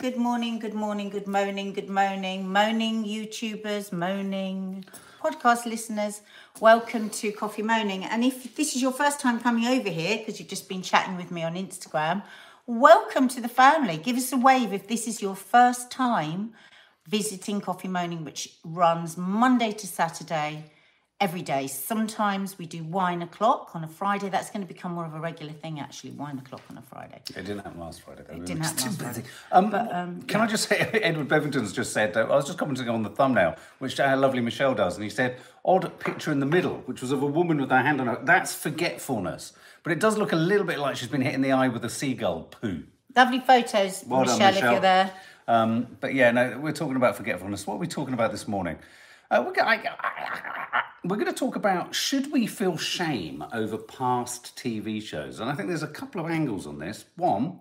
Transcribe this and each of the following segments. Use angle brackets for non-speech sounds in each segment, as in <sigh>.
Good morning, good morning, good morning, good morning, moaning YouTubers, moaning podcast listeners. Welcome to Coffee Moaning. And if this is your first time coming over here because you've just been chatting with me on Instagram, welcome to the family. Give us a wave if this is your first time visiting Coffee Moaning, which runs Monday to Saturday every day. Sometimes we do wine o'clock on a Friday. That's going to become more of a regular thing, actually. Wine o'clock on a Friday. It didn't happen last Friday. Though. It didn't happen last Friday. Um, But, um, can I just say, <laughs> Edward Bevington's just said, uh, I was just commenting on the thumbnail, which our lovely Michelle does, and he said, odd picture in the middle, which was of a woman with her hand on her. That's forgetfulness. But it does look a little bit like she's been hit in the eye with a seagull poo. Lovely photos, Well done, Michelle, if you're there. Um, but yeah, no, we're talking about forgetfulness. What are we talking about this morning? Uh, we're, go- I, I, we're going to talk about should we feel shame over past TV shows? And I think there's a couple of angles on this. One,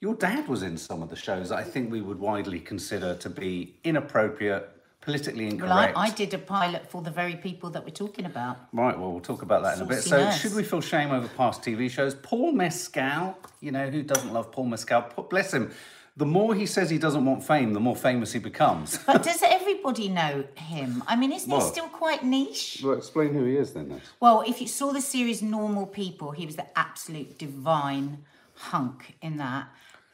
your dad was in some of the shows that I think we would widely consider to be inappropriate, politically incorrect. Well, I. I did a pilot for the very people that we're talking about. Right, well, we'll talk about that in a bit. So, nurse. should we feel shame over past TV shows? Paul Mescal, you know, who doesn't love Paul Mescal? Bless him. The more he says he doesn't want fame, the more famous he becomes. <laughs> But does everybody know him? I mean, isn't Well- he still quite niche? Well, explain who he is then. Ness. Well, if you saw the series Normal People, he was the absolute divine hunk in that.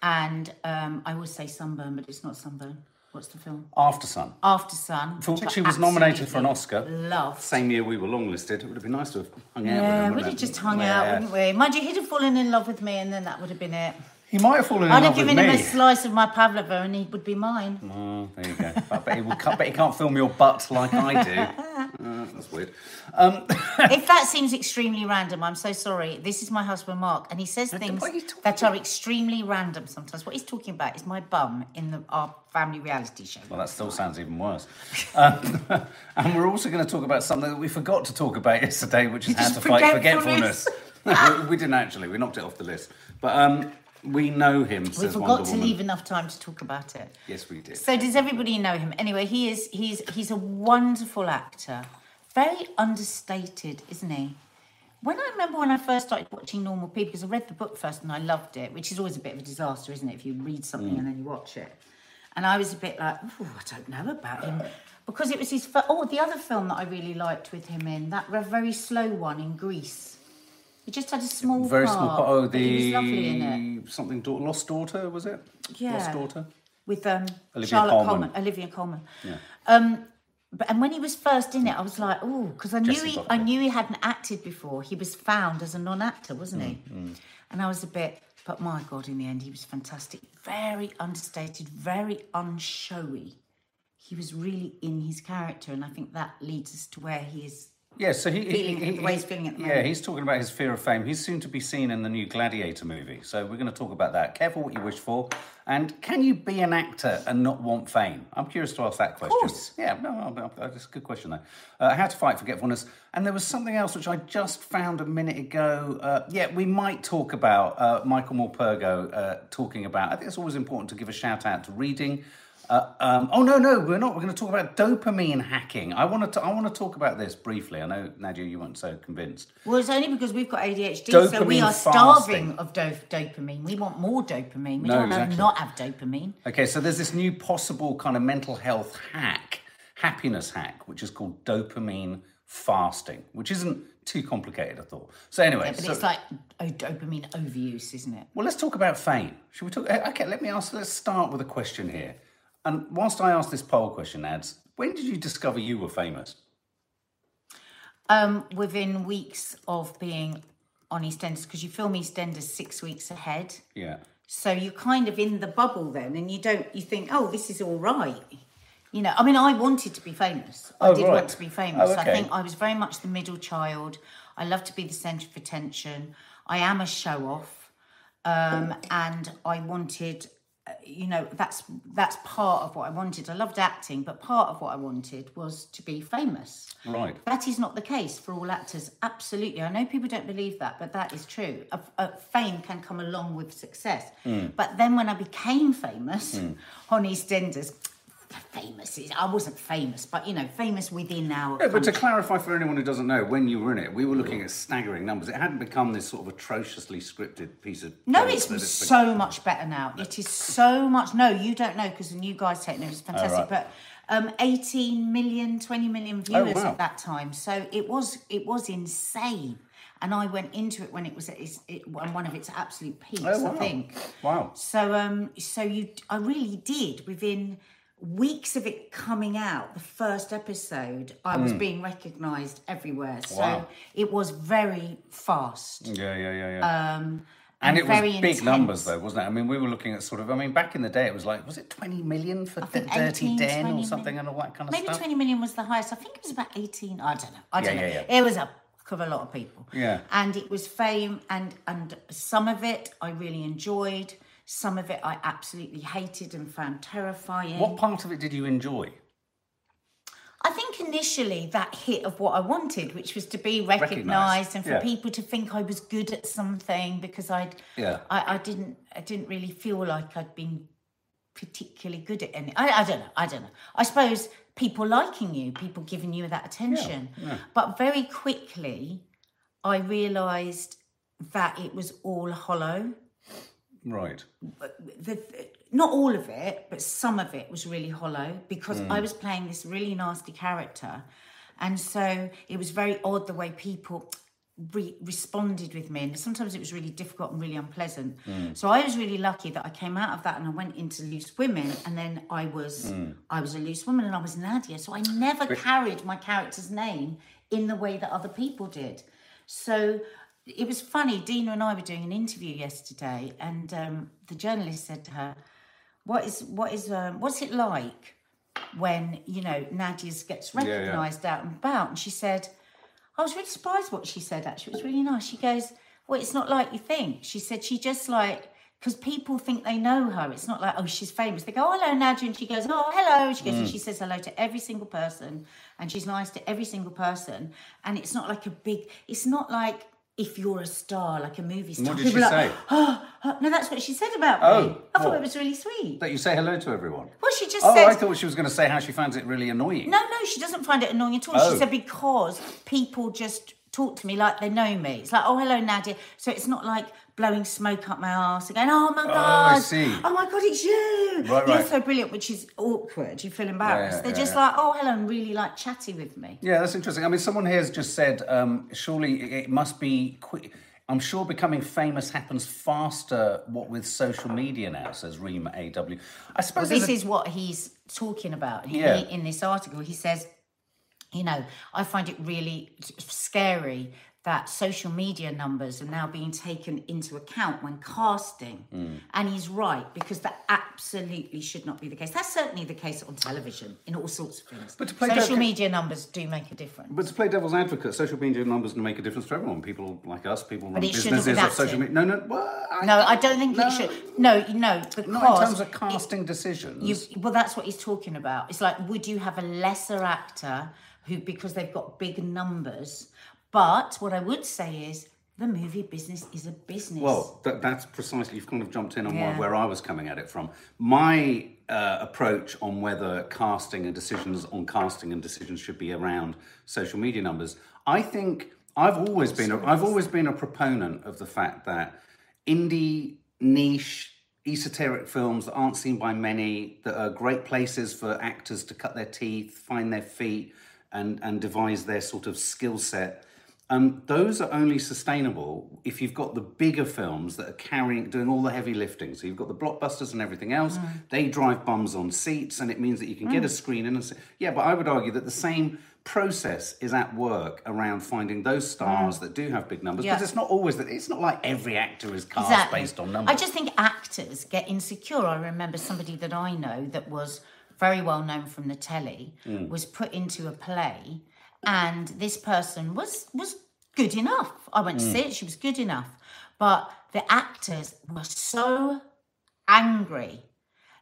And um, I would say Sunburn, but it's not Sunburn. What's the film? Aftersun, After Sun. for which he was nominated for an Oscar. Loved. Same year we were longlisted. It would have been nice to have hung out with Yeah, we'd have just hung Yeah. out, wouldn't we? Mind you, he'd have fallen in love with me, and then that would have been it. He might have fallen in love. I'd love have with given him a me. slice of my pavlova, and he would be mine. Oh, there you go. I bet he, will, bet he can't film your butt like I do. <laughs> Uh, that's weird. Um, <laughs> if that seems extremely random, I'm so sorry. This is my husband Mark, and he says things are you talking that are extremely random sometimes. What he's talking about is my bum in the, our family reality show. Well, that still sounds even worse. Um, <laughs> and we're also going to talk about something that we forgot to talk about yesterday, which is how Just to fight forgetfulness. forgetfulness. we, we didn't actually. We knocked it off the list. But um, we know him. we forgot to leave enough time to talk about it. Yes, we did. So does everybody know him? Anyway, he is he's he's a wonderful actor. Very understated, isn't he? When I remember when I first started watching Normal People, because I read the book first and I loved it, which is always a bit of a disaster, isn't it? If you read something and then you watch it. And I was a bit like, oh, I don't know about him. Because it was his, fir- oh, the other film that I really liked with him in, that very slow one in Greece. He just had a small Very part. small part. Oh, the something da- Lost Daughter was it? Yeah. Lost Daughter. with um, Olivia Charlotte Colman. Coleman. Olivia Colman. Yeah. Um, but and when he was first in it, I was like, oh, because I knew Jessie he, Buckley. I knew he hadn't acted before. He was found as a non-actor, wasn't he? Mm, And I was a bit, but my God, in the end, he was fantastic. Very understated, very unshowy. He was really in his character, and I think that leads us to where he is. Yeah, so he, he, Feeling- he, the way he's feeling at the yeah, moment. he's talking about his fear of fame. He's soon to be seen in the new Gladiator movie, so we're going to talk about that. Careful what you wish for, and can you be an actor and not want fame? I'm curious to ask that question. Of course. Yeah, no, no, no, that's a good question though. Uh, how to fight forgetfulness, and there was something else which I just found a minute ago. Uh, yeah, we might talk about uh, Michael Morpurgo uh, talking about. I think it's always important to give a shout out to reading. Uh, um, oh no, no, we're not. We're going to talk about dopamine hacking. I want to. I want to talk about this briefly. I know Nadia, you weren't so convinced. Well, it's only because we've got ADHD, so we Dopamine are fasting. starving of do- dopamine. We want more dopamine. We No, don't want exactly. to not have dopamine. Okay, so there's this new possible kind of mental health hack, happiness hack, which is called dopamine fasting, which isn't too complicated, I thought. So anyway, But so- it's like oh, dopamine overuse, isn't it? well, let's talk about fame. Should we talk? eh, Okay, let me ask. Let's start with a question here. And whilst I ask this poll question, ads, when did you discover you were famous? Um, within weeks of being on EastEnders, because you film EastEnders six weeks ahead, Yeah. so you're kind of in the bubble then, and you don't. You think, oh, this is all right. You know, I mean, I wanted to be famous. Oh, I Oh, did right. want to be famous. Oh, I think I was very much the middle child. I love to be the centre of attention. I am a show off, um, and I wanted, you know, that's that's part of what I wanted. I loved acting, but part of what I wanted was to be famous. Right. That is not the case for all actors. Absolutely. I know people don't believe that, but that is true. A, a fame can come along with success. Hmm. But then when I became famous on EastEnders, famous. I wasn't famous, but you know, famous within our. Yeah, but to clarify for anyone who doesn't know, when you were in it, we were looking at staggering numbers. It hadn't become this sort of atrociously scripted piece of. No, it's that so much better now. It is so much. No, you don't know because the new guys taking it was fantastic. right. But um, 18 million, 20 million viewers wow. at that time. So it was it was insane. And I went into it when it was at its, it, one of its absolute peaks. Oh, wow. I think. Wow. So um, so you, I really did within weeks of it coming out, the first episode, I was being recognised everywhere. So. Wow. it was very fast. Yeah, yeah, yeah, yeah. Um, and it was big intense. numbers, though, wasn't it? I mean, we were looking at sort of. I mean, back in the day, it was like, was it 20 million for the Dirty 18, Den or something and all that kind of stuff? Maybe 20 million was the highest. I think it was about 18. I don't know. I don't Yeah, know. yeah, yeah. It was a of a lot of people. Yeah. And it was fame, and and some of it I really enjoyed. Some of it I absolutely hated and found terrifying. What part of it did you enjoy? I think initially that hit of what I wanted, which was to be Recognised, recognised and for yeah. people to think I was good at something because I'd Yeah. I, I didn't I didn't really feel like I'd been particularly good at any I, I don't know, I don't know. I suppose people liking you, people giving you that attention. But very quickly I realised that it was all hollow Right. the, not all of it, but some of it was really hollow because I mm. was playing this really nasty character. And so it was very odd the way people re- responded with me. And sometimes it was really difficult and really unpleasant. Mm. So I was really lucky that I came out of that and I went into Loose Women. And then I was, mm. I was a loose woman and I was Nadia. So I never carried my character's name in the way that other people did. So it was funny. Dina and I were doing an interview yesterday, and um, the journalist said to her, "What is what is um, what's it like when you know Nadia's gets yeah. recognised out and about?" And she said, "I was really surprised what she said. Actually, it was really nice." She goes, "Well, it's not like you think." She said, "She just like." Because people think they know her. It's not like, oh, she's famous. They go, oh, hello, Nadia. And she goes, oh, hello. She goes, and Mm. she says hello to every single person. And she's nice to every single person. And it's not like a big, it's not like if you're a star, like a movie star. What did People she like, say? <gasps> Oh, oh, no, that's what she said about me. Oh, I thought it was really sweet. That you say hello to everyone. Well, she just Oh, said, I thought she was going to say how she finds it really annoying. no, no, she doesn't find it annoying at all. Oh. She said because people just talk to me like they know me. It's like, oh, hello, Nadia. So it's not like blowing smoke up my ass and going, oh my god, see. oh my god, it's you. Right, You're right. so brilliant, which is awkward. You feel embarrassed. yeah, They're yeah, just yeah. like, oh, hello, and really like chatty with me. Yeah, that's interesting. I mean, someone here has just said, um, surely it must be quick. I'm sure becoming famous happens faster. What with social media now, says Reem AW. I suppose This a- is what he's talking about He- Yeah. in this article. He says, you know, I find it really scary that social media numbers are now being taken into account when casting. Hmm. And he's right, because that absolutely should not be the case. That's certainly the case on television in all sorts of things. But to play social media numbers do make a difference. But to play devil's advocate, social media numbers can make a difference to everyone. People like us, people run businesses of social media. No, no, well, I, no, I don't think no, it should. No, no, because Not in terms of casting decisions. You, well, that's what he's talking about. It's like, would you have a lesser actor who, because they've got big numbers? But what I would say is, the movie business is a business. Well, that, that's precisely, you've kind of jumped in on Yeah. where, I was coming at it from. My uh, approach on whether casting and decisions on casting and decisions should be around social media numbers, I think I've always been a, I've always been a proponent of the fact that indie niche esoteric films that aren't seen by many that are great places for actors to cut their teeth, find their feet and and devise their sort of skill set um, those are only sustainable if you've got the bigger films that are carrying, doing all the heavy lifting. So you've got the blockbusters and everything else. They drive bums on seats, and it means that you can get a screen in. And yeah, but I would argue that the same process is at work around finding those stars that do have big numbers. Yeah. Because it's not always that. It's not like every actor is cast based on numbers. I just think actors get insecure. I remember somebody that I know that was very well known from the telly Mm. was put into a play, and this person was was good enough. I went to Mm. see it; she was good enough, but the actors were so angry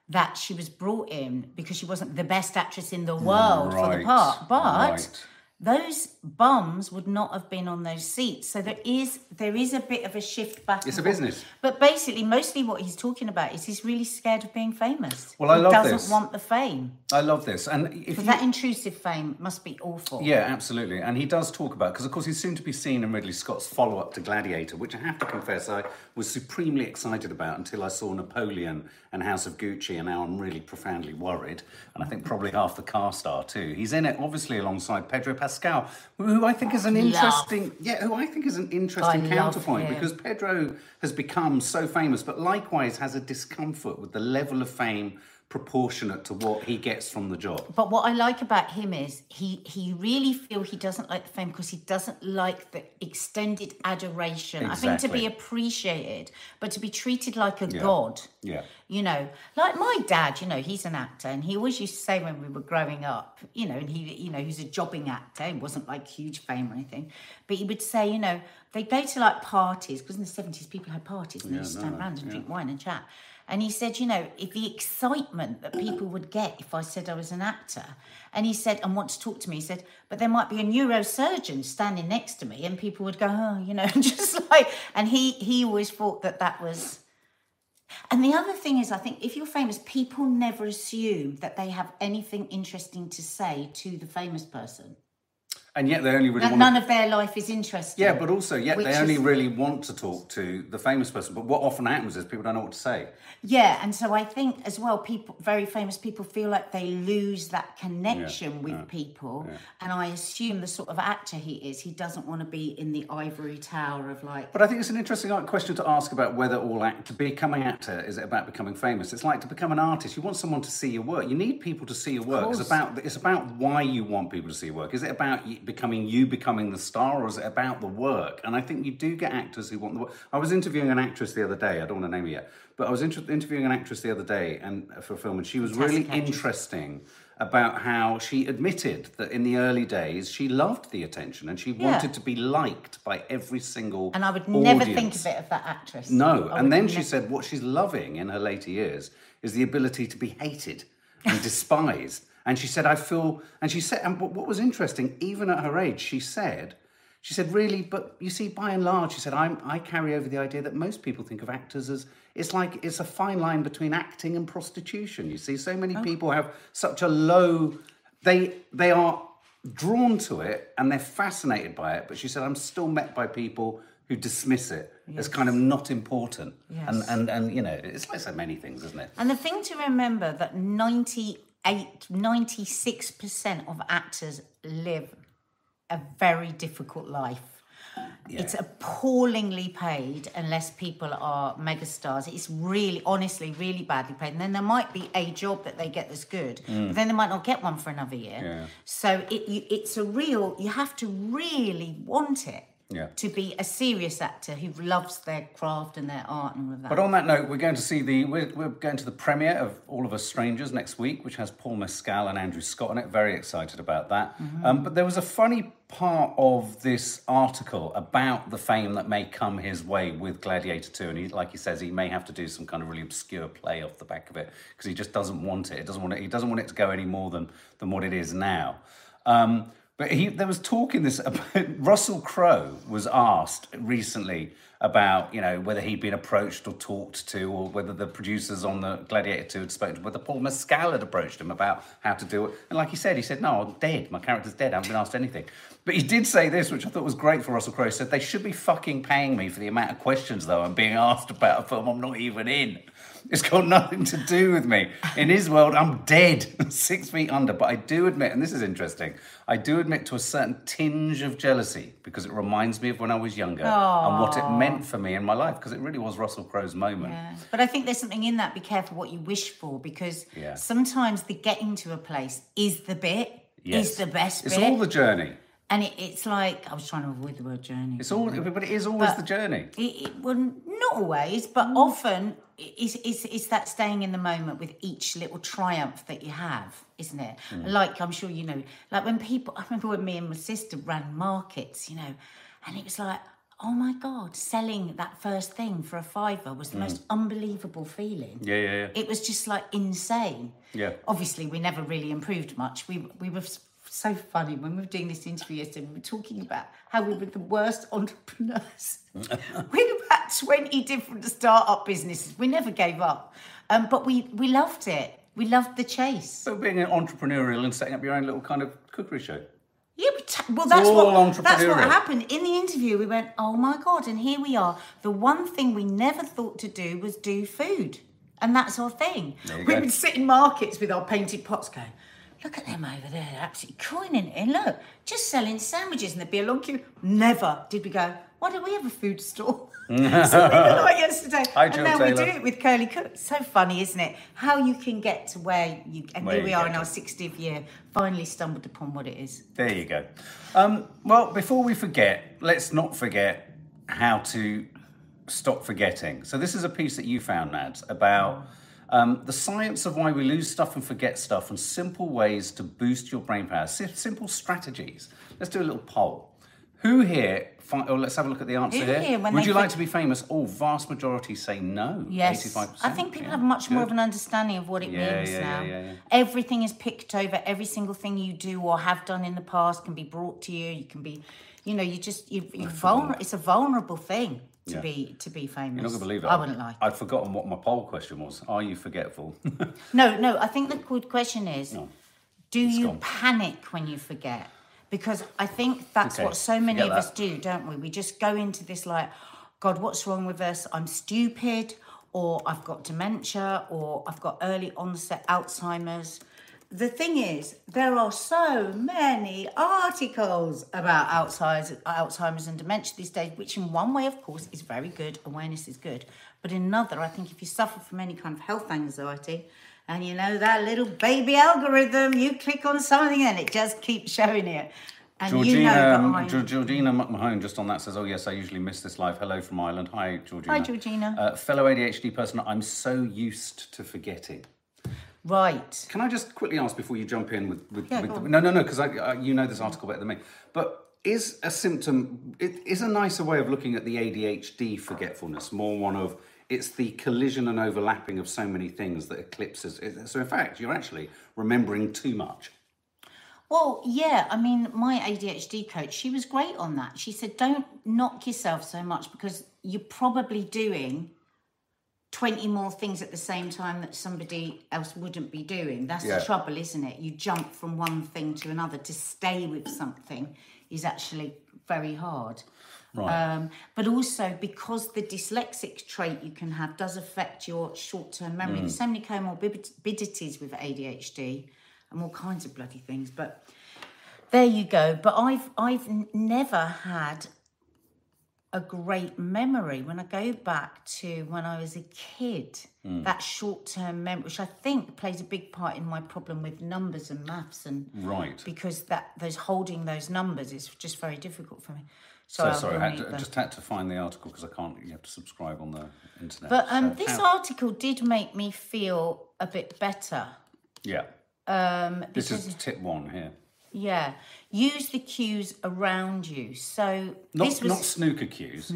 that she was brought in because she wasn't the best actress in the world for the part, but. right. Those bums would not have been on those seats. So there is there is a bit of a shift back. It's a business. But basically, mostly what he's talking about is he's really scared of being famous. Well, I he love doesn't this. want the fame. I love this. And if you, that intrusive fame must be awful. Yeah, absolutely. And he does talk about because of course he's soon to be seen in Ridley Scott's follow-up to Gladiator, which I have to confess I was supremely excited about until I saw Napoleon and House of Gucci, and now I'm really profoundly worried. And I think probably half the cast are too. He's in it obviously alongside Pedro Pascal, who I think is an interesting yeah, who I think is an interesting I counterpoint because Pedro has become so famous, but likewise has a discomfort with the level of fame proportionate to what he gets from the job. But what I like about him is he he really feel he doesn't like the fame because he doesn't like the extended adoration. I think to be appreciated, but to be treated like a god. Yeah. You know, like my dad, you know, he's an actor and he always used to say when we were growing up, you know, and he, you know, he's a jobbing actor. He wasn't like huge fame or anything. But he would say, you know, they go to like parties, because in the 70s people had parties and they used to stand around and drink wine and chat. And he said, you know, if the excitement that people would get if I said I was an actor, and he said, and want to talk to me, he said, but there might be a neurosurgeon standing next to me, and people would go, oh, you know, <laughs> just like, and he he always thought that that was. And the other thing is, I think if you're famous, people never assume that they have anything interesting to say to the famous person. And yet they only really want none of their life is interesting. Yeah, but also, yet they only is- really want to talk to the famous person. But what often happens is people don't know what to say. Yeah, and so I think as well, people, very famous people, feel like they lose that connection with people. And I assume the sort of actor he is, he doesn't want to be in the ivory tower of like. But I think it's an interesting question to ask about whether all act to become an actor is it about becoming famous. It's like to become an artist. You want someone to see your work. You need people to see your work. It's about it's about why you want people to see your work. Is it about you becoming you becoming the star, or is it about the work? And I think you do get actors who want the work. I was interviewing an actress the other day. I don't want to name her yet, but I was inter- interviewing an actress the other day and uh, for a film, and she was really actress. interesting about how she admitted that in the early days she loved the attention and she wanted to be liked by every single And I would never think audience. of it of that actress. No, I and then she said what she's loving in her later years is the ability to be hated and <laughs> despised. And she said, I feel, and she said, and what was interesting, even at her age, she said, she said, really, but you see, by and large, she said, I'm, I carry over the idea that most people think of actors as it's like it's a fine line between acting and prostitution. You see, so many Oh. people have such a low, they they are drawn to it and they're fascinated by it. But she said, I'm still met by people who dismiss it as kind of not important. And, Yes. and, and, you know, it's like so many things, isn't it? And the thing to remember that 98, 96% of actors live a very difficult life. It's appallingly paid unless people are megastars. It's really, honestly, really badly paid. And then there might be a job that they get that's good, but mm. then they might not get one for another year. Yeah. So it, you, it's a real, you have to really want it Yeah. to be a serious actor who loves their craft and their art and all of that. But on that note, we're going to see the we're, we're going to the premiere of All of Us Strangers next week, which has Paul Mescal and Andrew Scott in it. Very excited about that. Um, but there was a funny part of this article about the fame that may come his way with Gladiator 2, and he, like he says, he may have to do some kind of really obscure play off the back of it because he just doesn't want it. It doesn't want it. He doesn't want it to go any more than than what it is now. Um, but he, there was talk in this <laughs> about Russell Crowe was asked recently about you know whether he'd been approached or talked to, or whether the producers on the Gladiator Two had spoken to, whether Paul Mescal had approached him about how to do it. And like he said, he said, "No, I'm dead. My character's dead. I haven't been asked anything." But he did say this, which I thought was great for Russell Crowe. He said they should be fucking paying me for the amount of questions though I'm being <laughs> asked about a film I'm not even in. It's got nothing to do with me. In his world, I'm dead, <laughs> six feet under. But I do admit, and this is interesting, I do admit to a certain tinge of jealousy because it reminds me of when I was younger and what it meant for me in my life because it really was Russell Crowe's moment. Yeah. But I think there's something in that. Be careful what you wish for because Yeah. sometimes the getting to a place is the bit, Yes. is the best It's bit. all the journey. And it, it's like, I was trying to avoid the word journey. It's all, but it is always the journey. It, it well, not always, but Mm. often it's, it's, it's that staying in the moment with each little triumph that you have, isn't it? Mm. Like, I'm sure you know, like when people, I remember when me and my sister ran markets, you know, and it was like, oh my God, selling that first thing for a fiver was the most unbelievable feeling. Mm. Yeah, yeah, yeah. It was just like insane. Yeah. Obviously, we never really improved much. We, we were so funny when we were doing this interview yesterday. We were talking about how we were the worst entrepreneurs. <laughs> we had about twenty different startup businesses. We never gave up, um, but we we loved it. We loved the chase. So being an entrepreneurial and setting up your own little kind of cookery show. Yeah, but t- well, that's what that's what happened in the interview. We went, oh my god, and here we are. The one thing we never thought to do was do food, and that's our thing. We go. would sit in markets with our painted pots, going, look at them over there, they're absolutely coining it. And look, just selling sandwiches, and there'd be a long queue. Never did we go. Why don't we have a food store? Something like yesterday. Hi, and Jill now we do it with Curly Cook. So funny, isn't it? How you can get to where you and Where here we are in our to. 60th year, finally stumbled upon what it is. There you go. Um, well, before we forget, let's not forget how to stop forgetting. So this is a piece that you found, Nads, about um, the science of why we lose stuff and forget stuff, and simple ways to boost your brain power. Si- simple strategies. Let's do a little poll. Who here? Fi- oh, let's have a look at the answer Who here. here, when Would they you like think- to be famous? Oh, vast majority say no. Yes, 85%. I think people Yeah, have much more good. of an understanding of what it Yeah, means yeah, now. yeah, yeah, yeah. Everything is picked over. Every single thing you do or have done in the past can be brought to you. You can be, you know, you just you, you're vulnerable. It's a vulnerable thing to Yeah. be to be famous. You're not to believe it. I wouldn't lie. I'd forgotten what my poll question was. Are you forgetful? <laughs> No, no. I think the good question is, do you gone. panic when you forget? Because I think that's Okay, what so many forget of us do, don't we? We just go into this like, God, what's wrong with us? I'm stupid, or I've got dementia, or I've got early onset Alzheimer's. The thing is, there are so many articles about Alzheimer's, Alzheimer's and dementia these days, which in one way, of course, is very good. Awareness is good. But in another, I think if you suffer from any kind of health anxiety, and you know that little baby algorithm, you click on something and it just keeps showing it. And Georgina, you know um, Georgina McMahon just on that says, "Oh yes, I usually miss this live. Hello from Ireland. Hi, Georgina. Hi, Georgina. Uh, fellow ADHD person, I'm so used to forgetting. Right. Can I just quickly ask before you jump in with, with, Yeah, with the, no, no, no, because I, I, you know this article better than me. But is a symptom it is a nicer way of looking at the ADHD forgetfulness more one of it's the collision and overlapping of so many things that eclipses. it- So in fact, you're actually remembering too much. Well, yeah, I mean, my ADHD coach, she was great on that. She said, don't knock yourself so much because you're probably doing 20 more things at the same time that somebody else wouldn't be doing. That's Yeah. the trouble, isn't it? You jump from one thing to another. To stay with something is actually very hard. Right. Um, but also because the dyslexic trait you can have does affect your short-term memory. There's so many comorbidities with ADHD and all kinds of bloody things. But there you go. But I've I've never had a great memory when I go back to when I was a kid. That short-term memory, which I think plays a big part in my problem with numbers and maths and Right. because that those holding those numbers is just very difficult for me. So I'll sorry, I had to, just had to find the article because I can't. You have to subscribe on the internet. But um, So this how- article did make me feel a bit better. yeah, Um, this is tip one here. yeah, use the cues around you. So Not this was not snooker cues.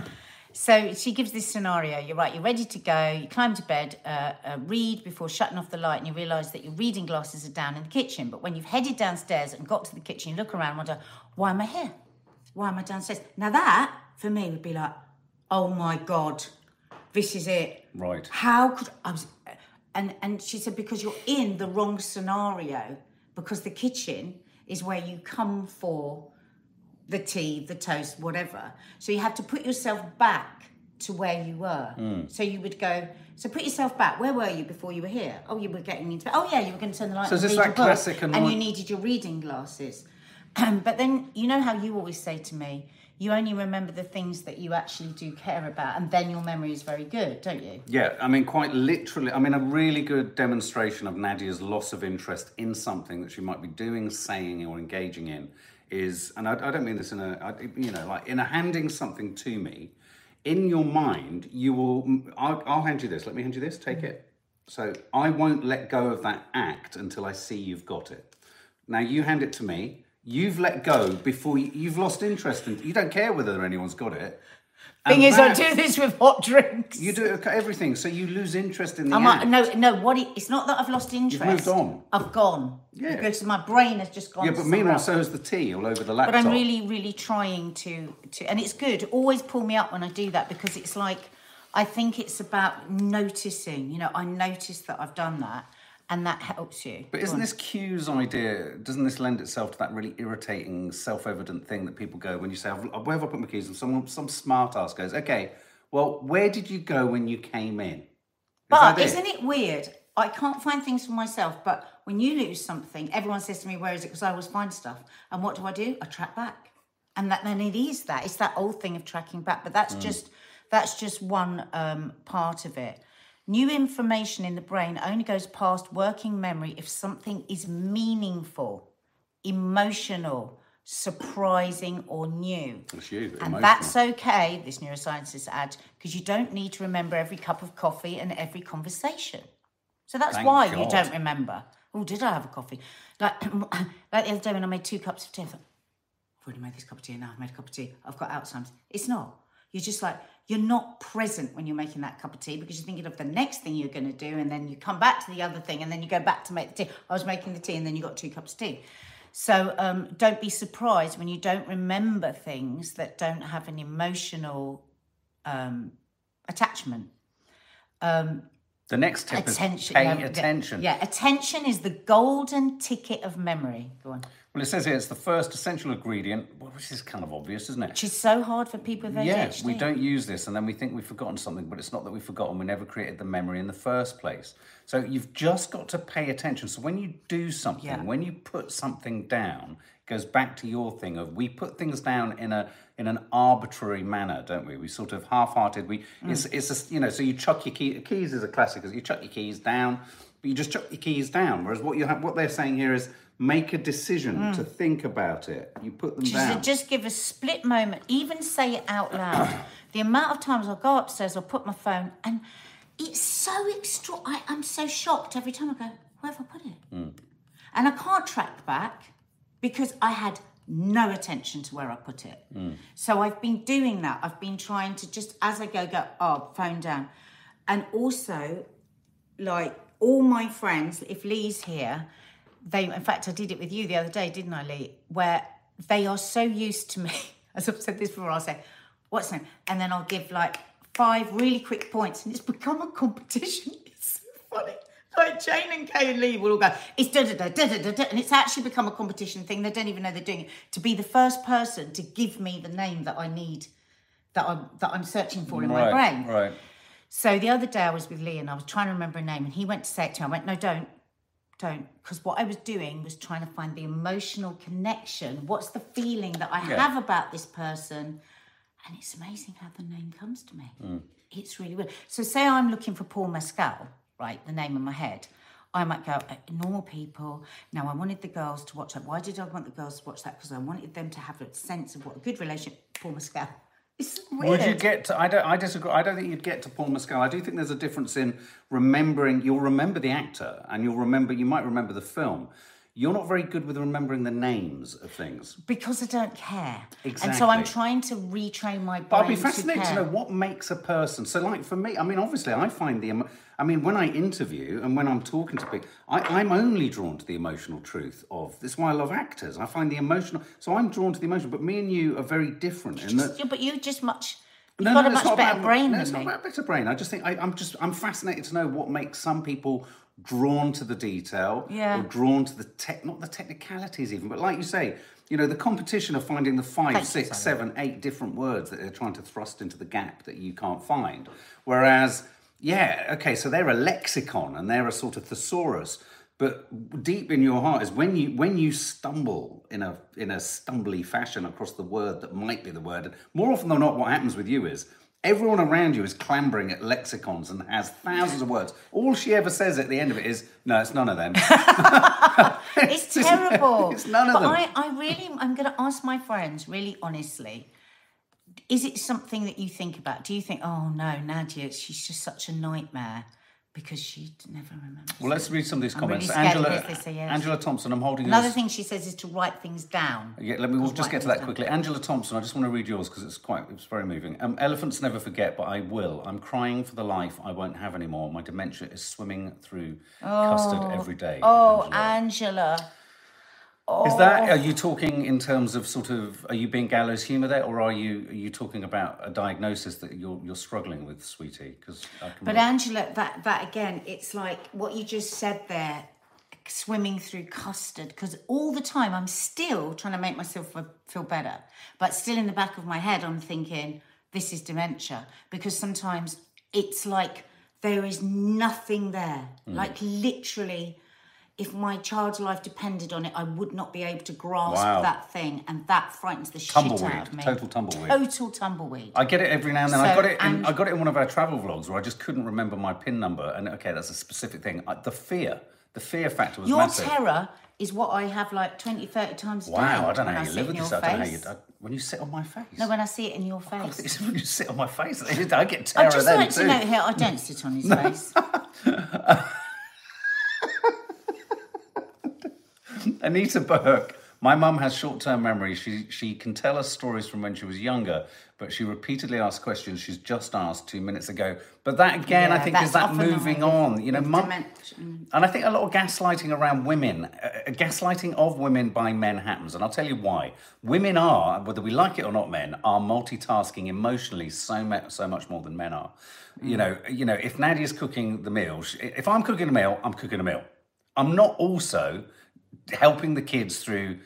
<laughs> so she gives this scenario. You're right. You're ready to go. You climb to bed, uh, uh, read before shutting off the light, and you realise that your reading glasses are down in the kitchen. But when you've headed downstairs and got to the kitchen, you look around and wonder, why am I here? Why am I downstairs? Now that for me would be like, oh my god, this is it. right. How could I was, and and she said because you're in the wrong scenario because the kitchen is where you come for the tea, the toast, whatever. So you have to put yourself back to where you were. Hmm. So you would go. So put yourself back. Where were you before you were here? Oh, you were getting into. Oh yeah, you were going to turn the light. So on is and this read that your book, classic and annoy- you needed your reading glasses. <clears throat> but then you know how you always say to me, you only remember the things that you actually do care about, and then your memory is very good, don't you? Yeah, I mean, quite literally. I mean, a really good demonstration of Nadia's loss of interest in something that she might be doing, saying, or engaging in is, and I, I don't mean this in a, I, you know, like in a handing something to me. In your mind, you will. I'll, I'll hand you this. Let me hand you this. Take it. So I won't let go of that act until I see you've got it. Now you hand it to me. You've let go before you, you've lost interest, and you don't care whether anyone's got it. Thing And is, I that- do this with hot drinks. You do everything, so you lose interest in the I'm act. like, no, no. What? It, it's not that I've lost interest. moved on. I've gone. Yeah. Because my brain has just gone. yeah, but somewhere meanwhile, else. so is the tea all over the laptop. But I'm really, really trying to, to, and it's good. Always pull me up when I do that because it's like, I think it's about noticing. You know, I notice that I've done that, and that helps you. But isn't this cues idea? Doesn't this lend itself to that really irritating, self-evident thing that people go when you say, "Where have I put my keys?" and someone, some smart ass goes, "Okay, well, where did you go when you came in?" Is But isn't it weird? I can't find things for myself, but when you lose something, everyone says to me, "Where is it?" Because I always find stuff. And what do I do? I track back, and that then it is that it's that old thing of tracking back. But Mm. that's just that's just one um, part of it. New information in the brain only goes past working memory if something is meaningful, emotional, surprising, or new. It's you, And emotional. that's okay, this neuroscientist adds, because you don't need to remember every cup of coffee and every conversation. So that's Thank why you don't remember. Oh, did I have a coffee? Like, <clears throat> like the other day when I made two cups of tea, I thought, I've already made this cup of tea, now I've made a cup of tea, I've got Alzheimer's. It's not. You're just like, you're not present when you're making that cup of tea because you're thinking of the next thing you're going to do, and then you come back to the other thing, and then you go back to make the tea. I was making the tea, and then you got two cups of tea. So um, don't be surprised when you don't remember things that don't have an emotional um, attachment. the next tip Attention. is pay yeah, attention. Yeah, attention is the golden ticket of memory. Go on. Well, it says here it's the first essential ingredient, which is kind of obvious, isn't it? Which is so hard for people with ADHD. Yeah, we don't use this, and then we think we've forgotten something, but it's not that we've forgotten. We never created the memory in the first place. So you've just got to pay attention. So when you do something, Yeah. when you put something down, it goes back to your thing of we put things down in a in an arbitrary manner, don't we? We sort of half-hearted. We Mm. it's it's a, you know. So you chuck your key, keys is a classic. Is you chuck your keys down, but you just chuck your keys down. Whereas what you have, what they're saying here is make a decision to mm. think about it. You put them Just, down. just give a split moment, even say it out loud. <clears throat> the amount of times I'll go upstairs, I'll put my phone, and it's so extra. I, I'm so shocked every time I go, where have I put it? Hmm. And I can't track back because I had no attention to where I put it. Hmm. So I've been doing that. I've been trying to just, as I go, go, oh, phone down. And also, like all my friends, if Lee's here, they, in fact, I did it with you the other day, didn't I, Lee? Where they are so used to me, <laughs> as I've said this before, I'll say, what's name? And then I'll give like five really quick points, and it's become a competition. <laughs> It's so funny. Like Jane and Kay and Lee will all go, it's da da da da da da, da," and it's actually become a competition thing. They don't even know they're doing it. To be the first person to give me the name that I need, that I'm that I'm searching for in my brain. right. So the other day I was with Lee and I was trying to remember a name and he went to say it to me. I went, no, don't, don't. Because what I was doing was trying to find the emotional connection. What's the feeling that I Yeah. have about this person? And it's amazing how the name comes to me. It's really weird. So say I'm looking for Paul Mescal, right, the name in my head. I might go, uh, normal people. Now, I wanted the girls to watch that. Why did I want the girls to watch that? Because I wanted them to have a sense of what a good relationship, Paul Mescal. It's weird. Would you get to? I don't. I disagree. I don't think you'd get to Paul Mescal. I do think there's a difference in remembering. You'll remember the actor, and you'll remember. You might remember the film. You're not very good with remembering the names of things. Because I don't care. And so I'm trying to retrain my brain. But I'd be fascinated to, care. know what makes a person. So, like for me, I mean, obviously, I find the. I mean, when I interview and when I'm talking to people, I, I'm only drawn to the emotional truth of. This why I love actors. I find the emotional. So I'm drawn to the emotion. But me and you are very different in that. Yeah, but you just much. You've No, got no, a much better about, brain no, than it's not me. about better brain. I just think I, I'm just I'm fascinated to know what makes some people drawn to the detail Yeah. or drawn to the tech, not the technicalities even, but like you say, you know, the competition of finding the five, Thank you, six, Simon. seven, eight different words that they're trying to thrust into the gap that you can't find. Whereas, yeah, okay, so they're a lexicon and they're a sort of thesaurus. But deep in your heart is when you when you stumble in a in a stumbly fashion across the word that might be the word. And more often than not, what happens with you is everyone around you is clambering at lexicons and has thousands of words. All she ever says at the end of it is, "No, it's none of them." <laughs> It's <laughs> terrible. <laughs> it's none of but them. I, I really, I'm going to ask my friends really honestly. Is it something that you think about? Do you think, oh no, Nadia, she's just such a nightmare? Because she never remembers. Well, let's read some of these I'm really comments. scared Angela, this, yes. Angela Thompson, I'm holding Another yours. thing she says is to write things down. Yeah, let me. We'll just get to that quickly. Angela Thompson, I just want to read yours because it's quite. It's very moving. Um, Elephants never forget, but I will. I'm crying for the life I won't have anymore. My dementia is swimming through custard every day. Oh, Angela. Angela. Is that? Are you talking in terms of sort of? Are you being gallows humour there, or are you? Are you talking about a diagnosis that you're you're struggling with, sweetie? Because I can. But Angela, that that again, it's like what you just said there, swimming through custard. Because all the time I'm still trying to make myself feel better, but still in the back of my head I'm thinking this is dementia. Because sometimes it's like there is nothing there. Hmm. Like literally, if my child's life depended on it, I would not be able to grasp Wow. that thing, and that frightens the shit out of me. total tumbleweed. Total tumbleweed. I get it every now and then. I got it. In, I got it in one of our travel vlogs where I just couldn't remember my pin number, and okay, that's a specific thing. I, the fear, the fear factor was Your massive. terror is what I have like 20, 30 times a day. Wow, I don't know how you live with this. I don't know how you. I, when you sit on my face. No, when I see it in your face. It's <laughs> when you sit on my face. <laughs> I get terror I'd just like too. to note here, I don't sit on his face. <laughs> Anita Burke. My mum has short-term memory. She she can tell us stories from when she was younger, but she repeatedly asks questions she's just asked two minutes ago. But that again, I think, is that moving on. You know, mum, and I think a lot of gaslighting around women, uh, gaslighting of women by men happens. And I'll tell you why. Women are, whether we like it or not, men are multitasking emotionally so much, so much more than men are. You know, you know, if Nadia's cooking the meal, she, if I'm cooking a meal, I'm cooking a meal. I'm not also helping the kids through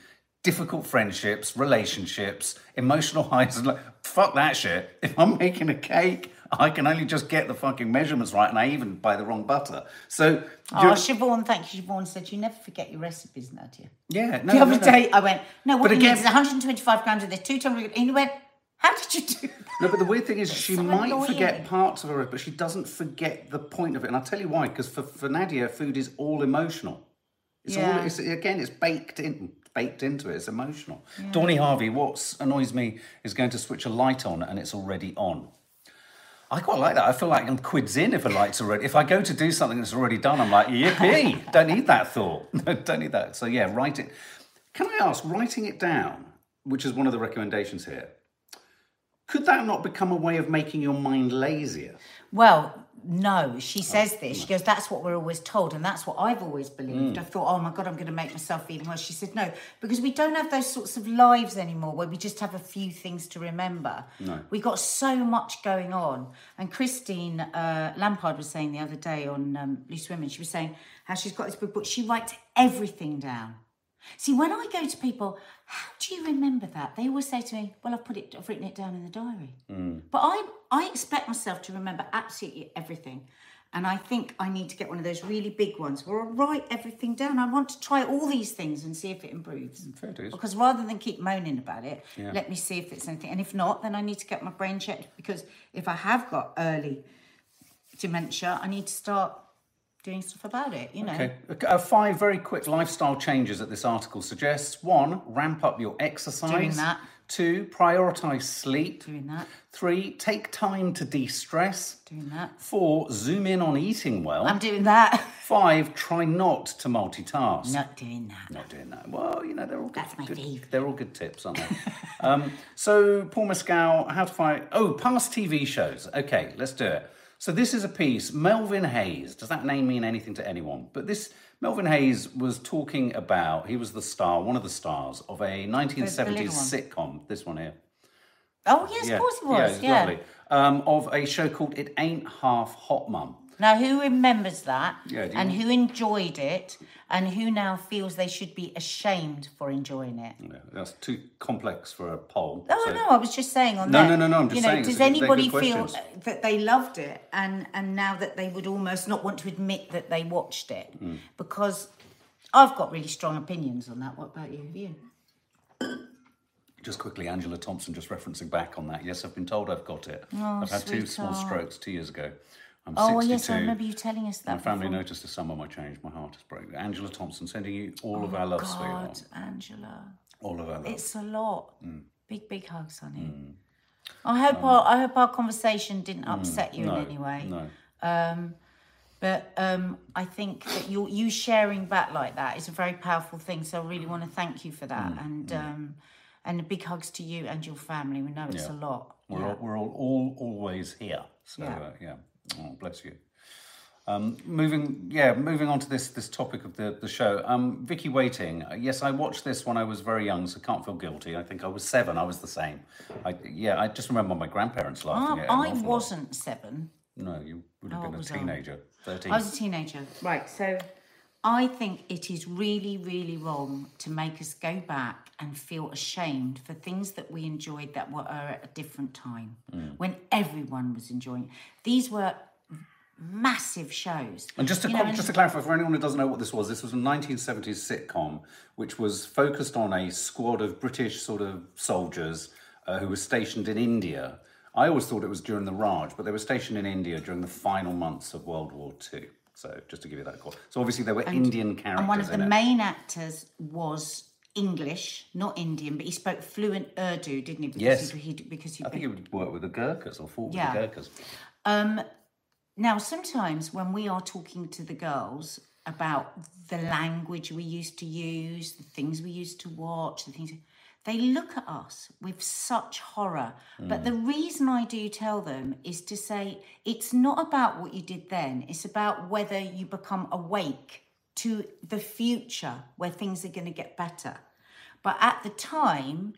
difficult friendships, relationships, emotional <laughs> highs and like fuck that shit. If I'm making a cake, I can only just get the fucking measurements right, and I even buy the wrong butter. So, Oh, you're- Siobhan, thank you. Siobhan said you never forget your recipes, Nadia. yeah, no, The other no. day I went, no, what But do you again-? There's 125 grams of this, two times. And he went, how did you do that? No, but the weird thing is, she so might annoying. forget parts of her, but she doesn't forget the point of it. And I'll tell you why. Because for, for Nadia, food is all emotional. It's Yeah. all. It's, again, it's baked in, baked into it. It's emotional. Dawny Harvey, what annoys me is going to switch a light on and it's already on. I quite like that. I feel like I'm quids in if a light's already. If I go to do something that's already done, I'm like, yippee! <laughs> don't need that thought. <laughs> don't need that. So yeah, write it. Can I ask, writing it down, which is one of the recommendations here, could that not become a way of making your mind lazier? Well, no, she says this. She goes, That's what we're always told. And that's what I've always believed. I thought, Oh my God, I'm going to make myself even worse. She said, No, because we don't have those sorts of lives anymore where we just have a few things to remember. No. We got so much going on. And Christine uh, Lampard was saying the other day on um, Loose Women, she was saying how she's got this big book. She writes everything down. See, when I go to people, how do you remember that? They always say to me, "Well, I've put it, I've written it down in the diary." Mm. But I, I expect myself to remember absolutely everything, and I think I need to get one of those really big ones where I write everything down. I want to try all these things and see if it improves. Mm, fair dues. Because rather than keep moaning about it, let me see if it's anything. And if not, then I need to get my brain checked because if I have got early dementia, I need to start doing stuff about it. You know. Okay. Uh, five very quick lifestyle changes that this article suggests. One, ramp up your exercise. Doing that. Two, prioritize sleep. Doing that, Three, take time to de stress. doing that. Four, zoom in on eating well. I'm doing that. <laughs> Five, try not to multitask. Not doing that. Not doing that. Well, you know, they're all good. That's my good- fave. They're all good tips, aren't they? <laughs> um, so, Paul Mescal, how to find. Oh, past TV shows. Okay, let's do it. So, this is a piece. Melvin Hayes. Does that name mean anything to anyone? But this. Melvin Hayes was talking about, he was the star, one of the stars of a 1970s one. sitcom, this one here. Oh yes, of course it was. it's Yeah. lovely. Um, of a show called It Ain't Half Hot Mum. Now, who remembers that? Yeah, and who enjoyed it, and who now feels they should be ashamed for enjoying it? Yeah, that's too complex for a poll. Oh so- no, I was just saying on No, that. no, no, no, no. I'm just you know, saying, does it's a good- they're anybody feel questions. that they loved it, and and now that they would almost not want to admit that they watched it Hmm. because I've got really strong opinions on that. What about you? Have you? Just quickly, Angela Thompson just referencing back on that. Yes, I've been told I've got it. I've had two small Oh, strokes two years ago. I'm Oh 62. yes, I remember you telling us that. My family before. noticed the summer my change. My heart is broken. Angela Thompson sending you all of our love, Oh, God, sweetheart. Angela. All of our love. It's a lot. Mm. Big, big hugs, honey. I hope our I hope our conversation didn't upset you no, in any way. no. But um, I think that you you sharing back like that is a very powerful thing. So I really want to thank you for that, Mm, and um, and big hugs to you and your family. We know it's Yeah. a lot. We're, Yeah. all, we're all, all always here. So Yeah. uh, yeah, oh, bless you. Um, moving, yeah, moving on to this this topic of the the show. Um, Vicky Waiting. uh, Yes, I watched this when I was very young, so can't feel guilty. I think I was seven. I was the same. I, yeah, I just remember my grandparents laughing I, at it. I wasn't seven. No, you would have How been a was I? teenager. Thirteen. I was a teenager. Right. So I think it is really, really wrong to make us go back and feel ashamed for things that we enjoyed that were at a different time Mm. when everyone was enjoying. These were massive shows. And just to You know, just to clarify for anyone who doesn't know what this was, this was a 1970s sitcom which was focused on a squad of British sort of soldiers uh, who were stationed in India. I always thought it was during the Raj, but they were stationed in India during the final months of World War II. So just to give you that call. So obviously there were Indian characters And one of the main actors was English, not Indian, but he spoke fluent Urdu, didn't he? Because Yes. He, he, because he'd I think it would work with the Gurkhas or fought Yeah. with the Gurkhas. Um, now, sometimes when we are talking to the girls about the language we used to use, the things we used to watch, the things they look at us with such horror. But the reason I do tell them is to say it's not about what you did then, it's about whether you become awake to the future where things are going to get better. But at the time,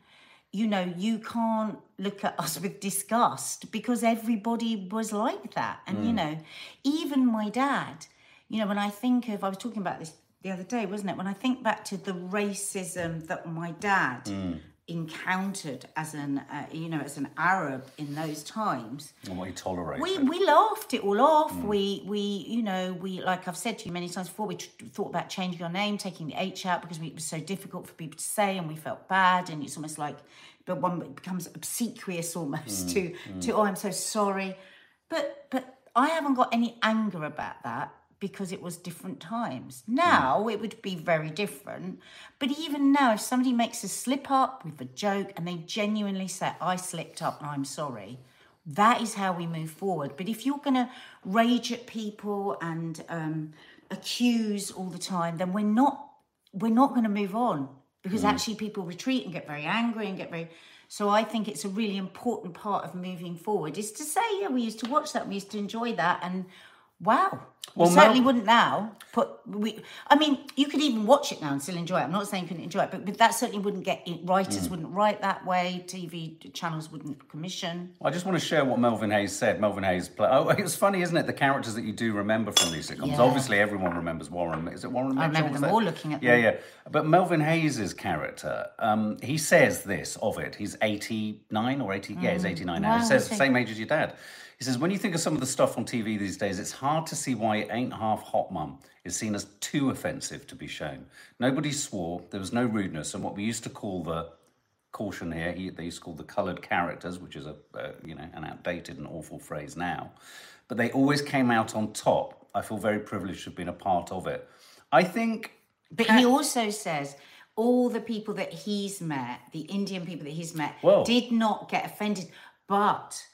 you know, you can't look at us <laughs> with disgust because everybody was like that. And, you mm. know, even my dad, you know, when I think of, I was talking about this the other day, wasn't it? When I think back to the racism that my dad mm. encountered as an, uh, you know, as an Arab in those times, And what he tolerated. we we laughed it all off. Mm. We we you know we like I've said to you many times before. We tr- thought about changing our name, taking the H out because we, it was so difficult for people to say, and we felt bad. And it's almost like, but one becomes obsequious almost mm, to to oh I'm so sorry, but but I haven't got any anger about that because it was different times. Now it would be very different. But even now, if somebody makes a slip up with a joke and they genuinely say, I slipped up and I'm sorry, that is how we move forward. But if you're going to rage at people and um, accuse all the time, then we're not we're not going to move on because actually people retreat and get very angry and get very. So I think it's a really important part of moving forward is to say, yeah, we used to watch that, we used to enjoy that, and wow. Well, we certainly wouldn't now. Put we. I mean, you could even watch it now and still enjoy it. I'm not saying you couldn't enjoy it, but, but that certainly wouldn't get it. Writers Mm. wouldn't write that way. TV channels wouldn't commission. I just want to share what Melvin Hayes said. Melvin Hayes play. Oh, <laughs> it's funny, isn't it? The characters that you do remember from these sitcoms. Yeah. Obviously, everyone remembers Warren. Is it Warren? I Mitchell? remember Was them all looking at Yeah, them. yeah. But Melvin Hayes's character, um, he says this of it. He's eighty nine or eighty. Yeah, he's eighty nine now. Mm. Wow, he says the same age as your dad. He says when you think of some of the stuff on TV these days, it's hard to see why it ain't half hot, mum. Is seen as too offensive to be shown. Nobody swore. There was no rudeness, and what we used to call the caution here. He, they used to call the coloured characters, which is a uh, you know an outdated and awful phrase now, but they always came out on top. I feel very privileged to have been a part of it. I think But he also says all the people that he's met, the Indian people that he's met, Well- did not get offended. But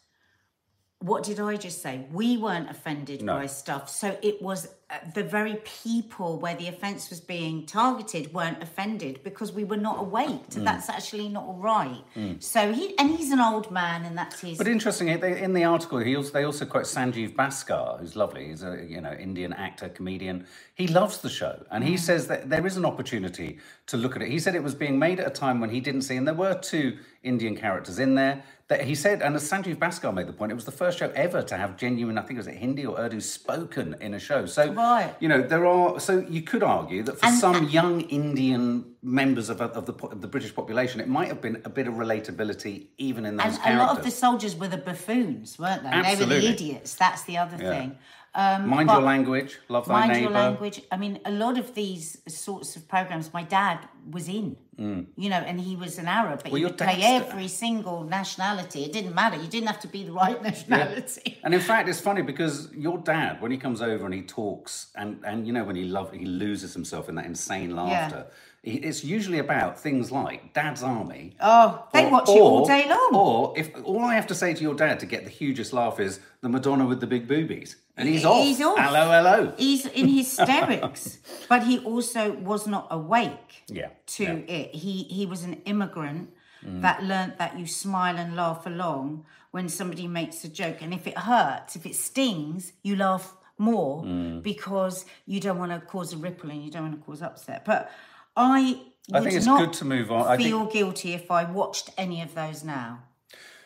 what did I just say? We weren't offended No. by stuff. So it was the very people where the offence was being targeted weren't offended because we were not awake. Mm. That's actually not right. So he and he's an old man, and that's his. But interesting, they- in the article, he also, they also quote Sanjeev Bhaskar, who's lovely. He's a you know Indian actor, comedian. He loves the show, and he says that there is an opportunity to look at it. He said it was being made at a time when he didn't see, and there were two Indian characters in there. That he said, and as Sanjeev Bhaskar made the point, it was the first show ever to have genuine, I think it was it Hindi or Urdu spoken in a show. So Right. you know there are. So you could argue that for And- some young Indian members of, of the of the British population, it might have been a bit of relatability even in those and a lot of the soldiers were the buffoons, weren't they? They were the idiots. That's the other thing. Um, Mind your language, love thy mind neighbour. your language. I mean, a lot of these sorts of programs, my dad was in. You know, and he was an Arab, but Mm. Well, he your would play every single nationality. It didn't matter. You didn't have to be the right nationality. And in fact, it's funny because your dad, when he comes over and he talks, and and you know when he love he loses himself in that insane laughter. he- It's usually about things like Dad's Army. Oh, they Or- watch it all day long. Or if all I have to say to your dad to get the hugest laugh is the Madonna with the big boobies, and he's off. He's off. Hello, hello. He's in hysterics, <laughs> but he also was not awake Yeah. To yeah. Mm. it. He he was an immigrant that learnt that you smile and laugh along when somebody makes a joke, and if it hurts, if it stings, you laugh more Mm. because you don't want to cause a ripple and you don't want to cause upset. But I I would think it's not good to move on. I think feel guilty if I watched any of those now.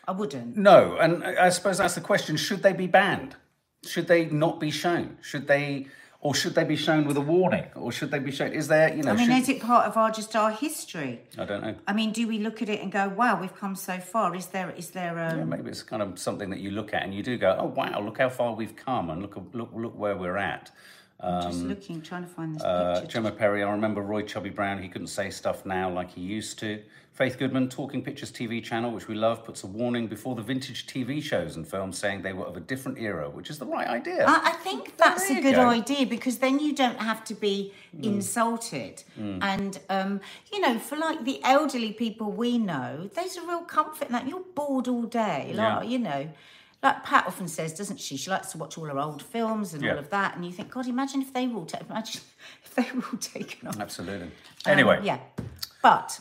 I wouldn't. No, and I suppose that's the question: should they be banned? Should they not be shown? Should they, or should they be shown with a warning? Or should they be shown? Is there, you know? I mean, should- is it part of our just our history? I don't know. I mean, do we look at it and go, "Wow, we've come so far"? Is there is there a Yeah, maybe it's kind of something that you look at and you do go, "Oh wow, look how far we've come, and look look look where we're at." Just looking, trying to find this Uh, picture? Gemma Perry, I remember Roy Chubby Brown. He couldn't say stuff now like he used to. Faith Goodman, Talking Pictures TV channel, which we love, puts a warning before the vintage TV shows and films saying they were of a different era, which is the right idea. I, I think that's a good go. idea because then you don't have to be Mm. insulted. And, um, you know, for like the elderly people we know, there's a real comfort in that. You're bored all day. Like, Yeah. you know, like Pat often says, doesn't she? She likes to watch all her old films and Yeah. all of that. And you think, God, imagine if they were all, ta- imagine <laughs> if they were all taken off. Absolutely. Um, Anyway, yeah. But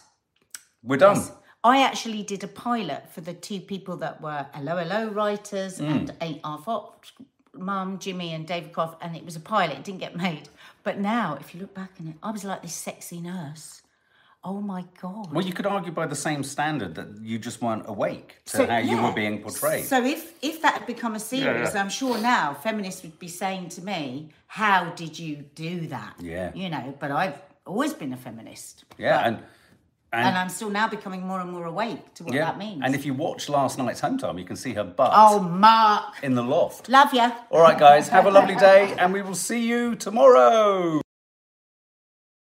we're done. I actually did a pilot for the two people that were Hello Hello writers Mm. and Ain't Half Hot, Mum, Jimmy, and David Croft, and it was a pilot. It didn't get made. But now, if you look back on it, I was like this sexy nurse. Oh my god! Well, you could argue by the same standard that you just weren't awake to So, how you were being portrayed. So if if that had become a series, yeah. I'm sure now feminists would be saying to me, "How did you do that?" Yeah. you know. But I've always been a feminist. yeah, But- and and I'm still now becoming more and more awake to what yeah, that means. and if you watch last night's home time, you can see her butt oh, Mark, in the loft. love you. All right, guys, have a lovely <laughs> day, and we will see you tomorrow.